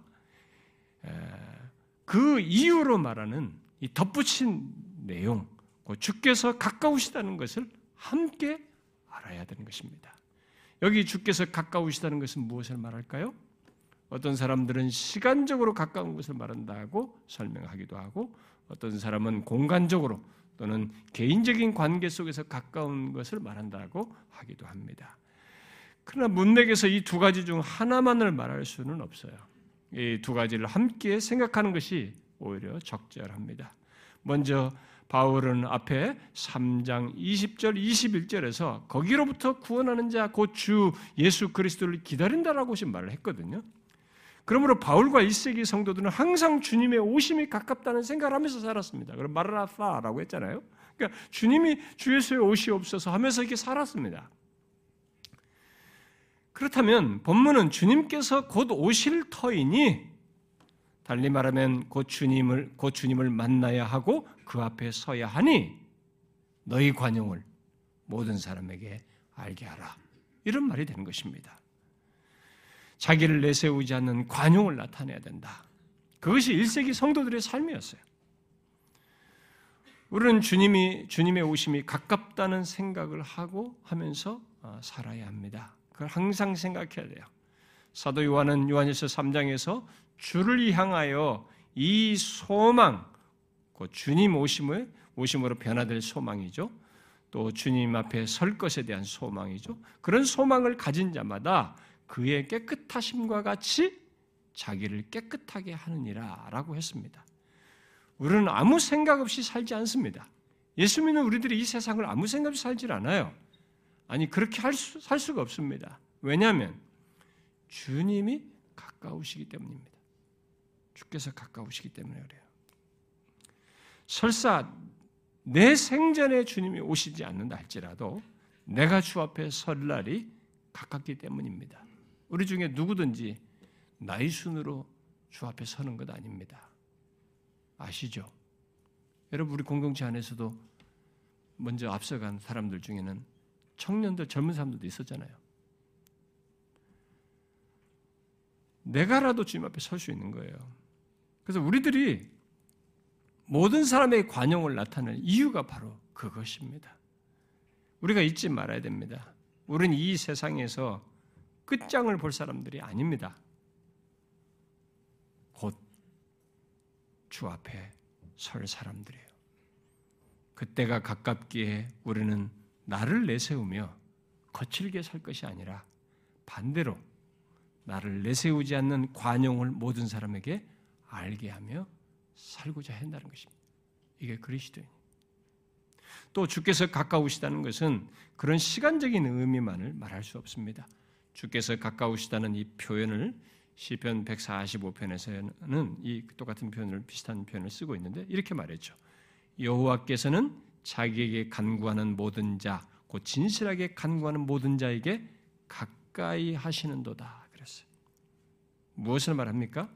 그 이유로 말하는 이 덧붙인 내용, 주께서 가까우시다는 것을 함께 알아야 되는 것입니다. 여기 주께서 가까우시다는 것은 무엇을 말할까요? 어떤 사람들은 시간적으로 가까운 것을 말한다고 설명하기도 하고 어떤 사람은 공간적으로 또는 개인적인 관계 속에서 가까운 것을 말한다고 하기도 합니다. 그러나 문맥에서 이 두 가지 중 하나만을 말할 수는 없어요. 이 두 가지를 함께 생각하는 것이 오히려 적절합니다. 먼저 바울은 앞에 3장 20절, 21절에서 거기로부터 구원하는 자, 곧 주 예수 그리스도를 기다린다라고 말을 했거든요. 그러므로 바울과 1세기 성도들은 항상 주님의 오심이 가깝다는 생각을 하면서 살았습니다. 그럼 마라나파라고 했잖아요. 그러니까 주님이 주 예수의 오시옵소서 하면서 이렇게 살았습니다. 그렇다면 본문은 주님께서 곧 오실 터이니 달리 말하면 곧 주님을 곧 주님을 만나야 하고 그 앞에 서야 하니 너희 관용을 모든 사람에게 알게 하라. 이런 말이 되는 것입니다. 자기를 내세우지 않는 관용을 나타내야 된다. 그것이 1세기 성도들의 삶이었어요. 우리는 주님이 주님의 오심이 가깝다는 생각을 하고 하면서 어, 살아야 합니다. 그걸 항상 생각해야 돼요. 사도 요한은 요한일서 3장에서 주를 향하여 이 소망, 그 주님 오심을 오심으로 변화될 소망이죠. 또 주님 앞에 설 것에 대한 소망이죠. 그런 소망을 가진 자마다 그의 깨끗하심과 같이 자기를 깨끗하게 하느니라라고 했습니다. 우리는 아무 생각 없이 살지 않습니다. 예수 믿는 우리들이 이 세상을 아무 생각 없이 살질 않아요. 아니 그렇게 할 수, 살 수가 없습니다. 왜냐하면 주님이 가까우시기 때문입니다. 주께서 가까우시기 때문에 그래요. 설사 내 생전에 주님이 오시지 않는다 할지라도 내가 주 앞에 설 날이 가깝기 때문입니다. 우리 중에 누구든지 나이 순으로 주 앞에 서는 것 아닙니다. 아시죠? 여러분 우리 공동체 안에서도 먼저 앞서간 사람들 중에는 청년들 젊은 사람들도 있었잖아요. 내가라도 주님 앞에 설 수 있는 거예요. 그래서 우리들이 모든 사람의 관용을 나타내는 이유가 바로 그것입니다. 우리가 잊지 말아야 됩니다. 우리는 이 세상에서 끝장을 볼 사람들이 아닙니다. 곧 주 앞에 설 사람들이에요. 그때가 가깝기에 우리는 나를 내세우며 거칠게 살 것이 아니라 반대로 나를 내세우지 않는 관용을 모든 사람에게 알게 하며 살고자 한다는 것입니다. 이게 그리스도인. 또 주께서 가까우시다는 것은 그런 시간적인 의미만을 말할 수 없습니다. 주께서 가까우시다는 이 표현을 시편 145편에서는 이 똑같은 표현을 비슷한 표현을 쓰고 있는데 이렇게 말했죠. 여호와께서는 자기에게 간구하는 모든 자, 곧 진실하게 간구하는 모든 자에게 가까이 하시는도다. 그랬어요. 무엇을 말합니까?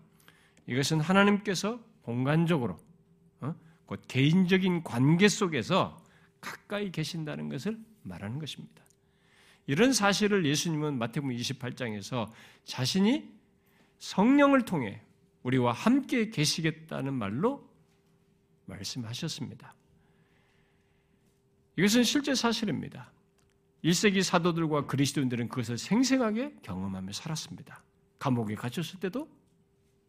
이것은 하나님께서 공간적으로 어? 곧 개인적인 관계 속에서 가까이 계신다는 것을 말하는 것입니다. 이런 사실을 예수님은 마태복음 28장에서 자신이 성령을 통해 우리와 함께 계시겠다는 말로 말씀하셨습니다. 이것은 실제 사실입니다. 1세기 사도들과 그리스도인들은 그것을 생생하게 경험하며 살았습니다. 감옥에 갇혔을 때도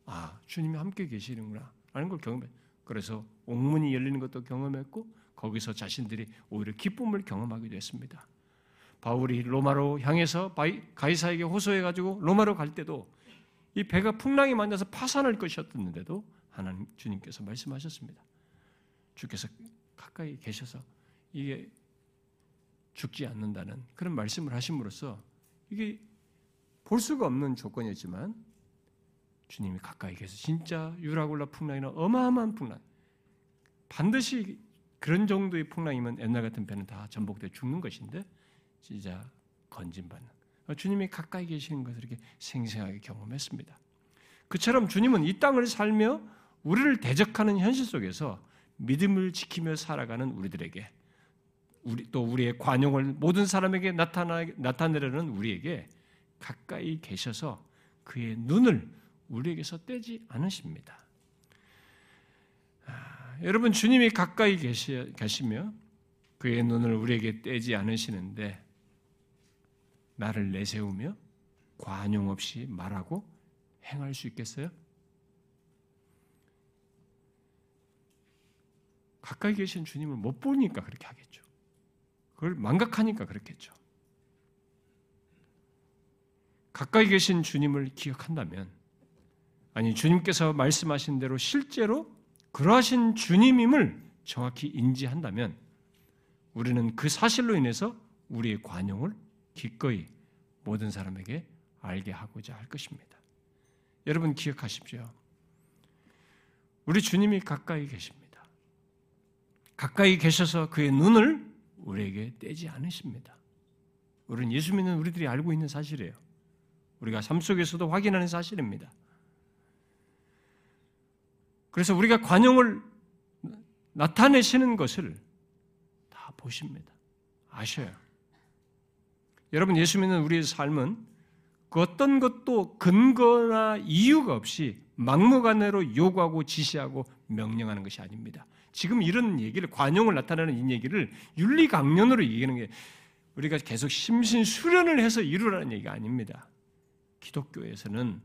아, 주님이 함께 계시는구나 라는 걸 경험해. 그래서 옥문이 열리는 것도 경험했고 거기서 자신들이 오히려 기쁨을 경험하기도 했습니다. 바울이 로마로 향해서 가이사에게 호소해 가지고 로마로 갈 때도 이 배가 풍랑이 만나서 파산할 것이었는데도 하나님 주님께서 말씀하셨습니다. 주께서 가까이 계셔서 이게 죽지 않는다는 그런 말씀을 하심으로써 이게 볼 수가 없는 조건이었지만 주님이 가까이 계셔 진짜 유라굴라 풍랑이나 어마어마한 풍랑 반드시 그런 정도의 풍랑이면 옛날 같은 배는 다 전복돼 죽는 것인데 진짜 건진받는 주님이 가까이 계시는 것을 이렇게 생생하게 경험했습니다. 그처럼 주님은 이 땅을 살며 우리를 대적하는 현실 속에서 믿음을 지키며 살아가는 우리들에게 우리, 또 우리의 관용을 모든 사람에게 나타나, 나타내려는 우리에게 가까이 계셔서 그의 눈을 우리에게서 떼지 않으십니다. 아, 여러분 주님이 가까이 계시, 계시며 그의 눈을 우리에게 떼지 않으시는데 나를 내세우며 관용 없이 말하고 행할 수 있겠어요? 가까이 계신 주님을 못 보니까 그렇게 하겠죠. 그걸 망각하니까 그렇겠죠. 가까이 계신 주님을 기억한다면, 아니, 주님께서 말씀하신 대로 실제로 그러하신 주님임을 정확히 인지한다면, 우리는 그 사실로 인해서 우리의 관용을 기꺼이 모든 사람에게 알게 하고자 할 것입니다. 여러분 기억하십시오. 우리 주님이 가까이 계십니다. 가까이 계셔서 그의 눈을 우리에게 떼지 않으십니다. 우리는 예수 믿는 우리들이 알고 있는 사실이에요. 우리가 삶 속에서도 확인하는 사실입니다. 그래서 우리가 관용을 나타내시는 것을 다 보십니다. 아셔요. 여러분 예수 믿는 우리의 삶은 그 어떤 것도 근거나 이유가 없이 막무가내로 요구하고 지시하고 명령하는 것이 아닙니다. 지금 이런 얘기를 관용을 나타내는 이 얘기를 윤리 강론으로 얘기하는 게 우리가 계속 심신 수련을 해서 이루라는 얘기가 아닙니다. 기독교에서는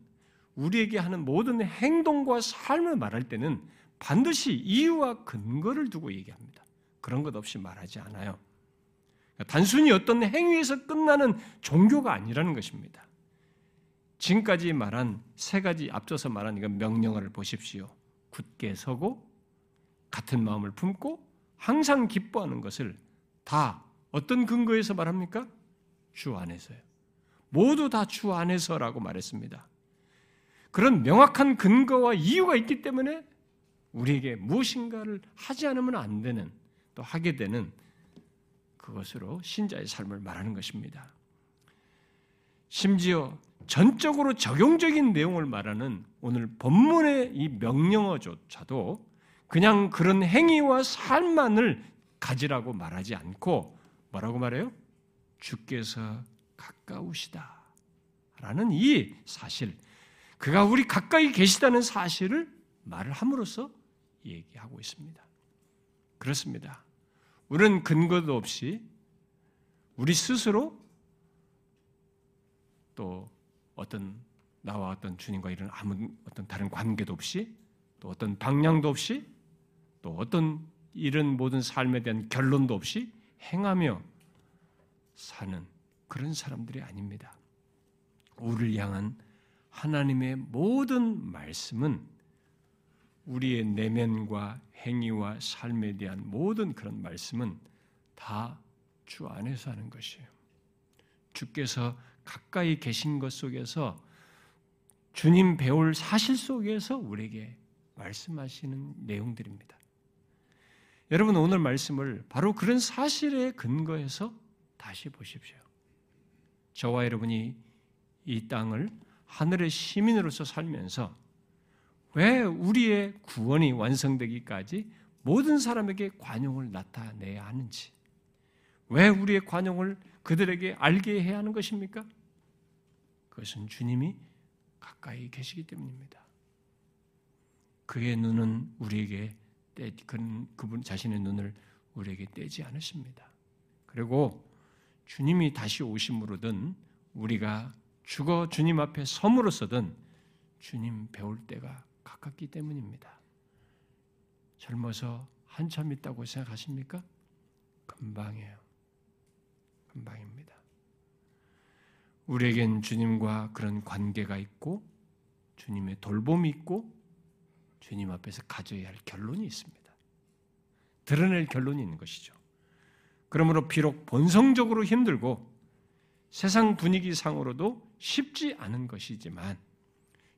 우리에게 하는 모든 행동과 삶을 말할 때는 반드시 이유와 근거를 두고 얘기합니다. 그런 것 없이 말하지 않아요. 단순히 어떤 행위에서 끝나는 종교가 아니라는 것입니다. 지금까지 말한 세 가지 앞서서 말한 이건 명령어를 보십시오. 굳게 서고 같은 마음을 품고 항상 기뻐하는 것을 다 어떤 근거에서 말합니까? 주 안에서요. 모두 다 주 안에서라고 말했습니다. 그런 명확한 근거와 이유가 있기 때문에 우리에게 무엇인가를 하지 않으면 안 되는 또 하게 되는 그것으로 신자의 삶을 말하는 것입니다. 심지어 전적으로 적용적인 내용을 말하는 오늘 본문의 이 명령어조차도 그냥 그런 행위와 삶만을 가지라고 말하지 않고 뭐라고 말해요? 주께서 가까우시다. 라는 이 사실, 그가 우리 가까이 계시다는 사실을 말을 함으로써 얘기하고 있습니다. 그렇습니다. 우리는 근거도 없이 우리 스스로 또 어떤 나와 어떤 주님과 이런 아무 어떤 다른 관계도 없이 또 어떤 방향도 없이 또 어떤 이런 모든 삶에 대한 결론도 없이 행하며 사는 그런 사람들이 아닙니다. 우리를 향한 하나님의 모든 말씀은 우리의 내면과 행위와 삶에 대한 모든 그런 말씀은 다 주 안에서 하는 것이에요. 주께서 가까이 계신 것 속에서 주님 배울 사실 속에서 우리에게 말씀하시는 내용들입니다. 여러분 오늘 말씀을 바로 그런 사실에 근거해서 다시 보십시오. 저와 여러분이 이 땅을 하늘의 시민으로서 살면서 왜 우리의 구원이 완성되기까지 모든 사람에게 관용을 나타내야 하는지, 왜 우리의 관용을 그들에게 알게 해야 하는 것입니까? 그것은 주님이 가까이 계시기 때문입니다. 그의 눈은 우리에게 떼, 그분 자신의 눈을 우리에게 떼지 않으십니다. 그리고 주님이 다시 오심으로든 우리가 죽어 주님 앞에 섬으로서든 주님 배울 때가 가깝기 때문입니다. 젊어서 한참 있다고 생각하십니까? 금방이에요. 금방입니다. 우리에겐 주님과 그런 관계가 있고 주님의 돌봄이 있고 주님 앞에서 가져야 할 결론이 있습니다. 드러낼 결론이 있는 것이죠. 그러므로 비록 본성적으로 힘들고 세상 분위기 상으로도 쉽지 않은 것이지만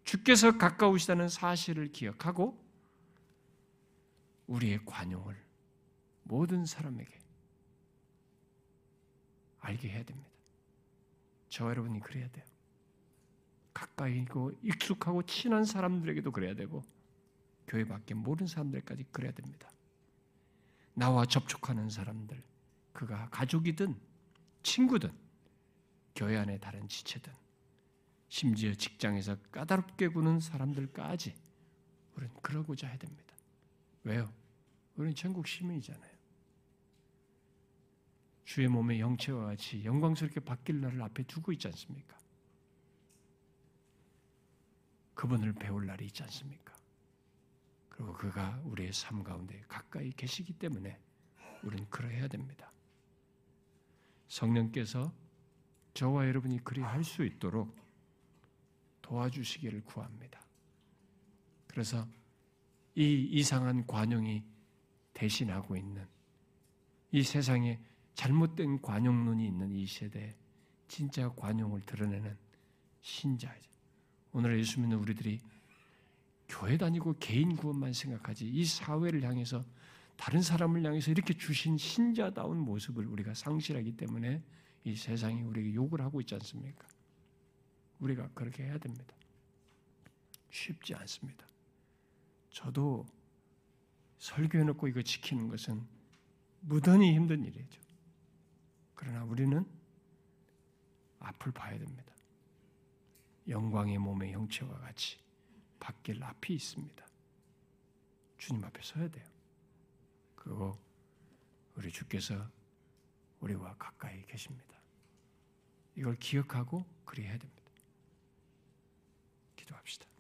주께서 가까우시다는 사실을 기억하고 우리의 관용을 모든 사람에게 알게 해야 됩니다. 저와 여러분이 그래야 돼요. 가까이고 익숙하고 친한 사람들에게도 그래야 되고 교회 밖에 모든 사람들까지 그래야 됩니다. 나와 접촉하는 사람들, 그가 가족이든 친구든 교회 안에 다른 지체든 심지어 직장에서 까다롭게 구는 사람들까지 우리는 그러고자 해야 됩니다. 왜요? 우리는 천국 시민이잖아요. 주의 몸의 영체와 같이 영광스럽게 바뀔 날을 앞에 두고 있지 않습니까? 그분을 배울 날이 있지 않습니까? 그리고 그가 우리의 삶 가운데 가까이 계시기 때문에 우리는 그러해야 됩니다. 성령께서 저와 여러분이 그리 할 수 있도록 도와주시기를 구합니다. 그래서 이 이상한 관용이 대신하고 있는 이 세상에 잘못된 관용론이 있는 이 시대에 진짜 관용을 드러내는 신자이죠. 오늘 예수 믿는 우리들이 교회 다니고 개인 구원만 생각하지 이 사회를 향해서 다른 사람을 향해서 이렇게 주신 신자다운 모습을 우리가 상실하기 때문에 이 세상이 우리에게 욕을 하고 있지 않습니까? 우리가 그렇게 해야 됩니다. 쉽지 않습니다. 저도 설교해놓고 이거 지키는 것은 무던히 힘든 일이죠. 그러나 우리는 앞을 봐야 됩니다. 영광의 몸의 형체와 같이 바뀔 앞이 있습니다. 주님 앞에 서야 돼요. 그리고 우리 주께서 우리와 가까이 계십니다. 이걸 기억하고 그리해야 됩니다. 기도합시다.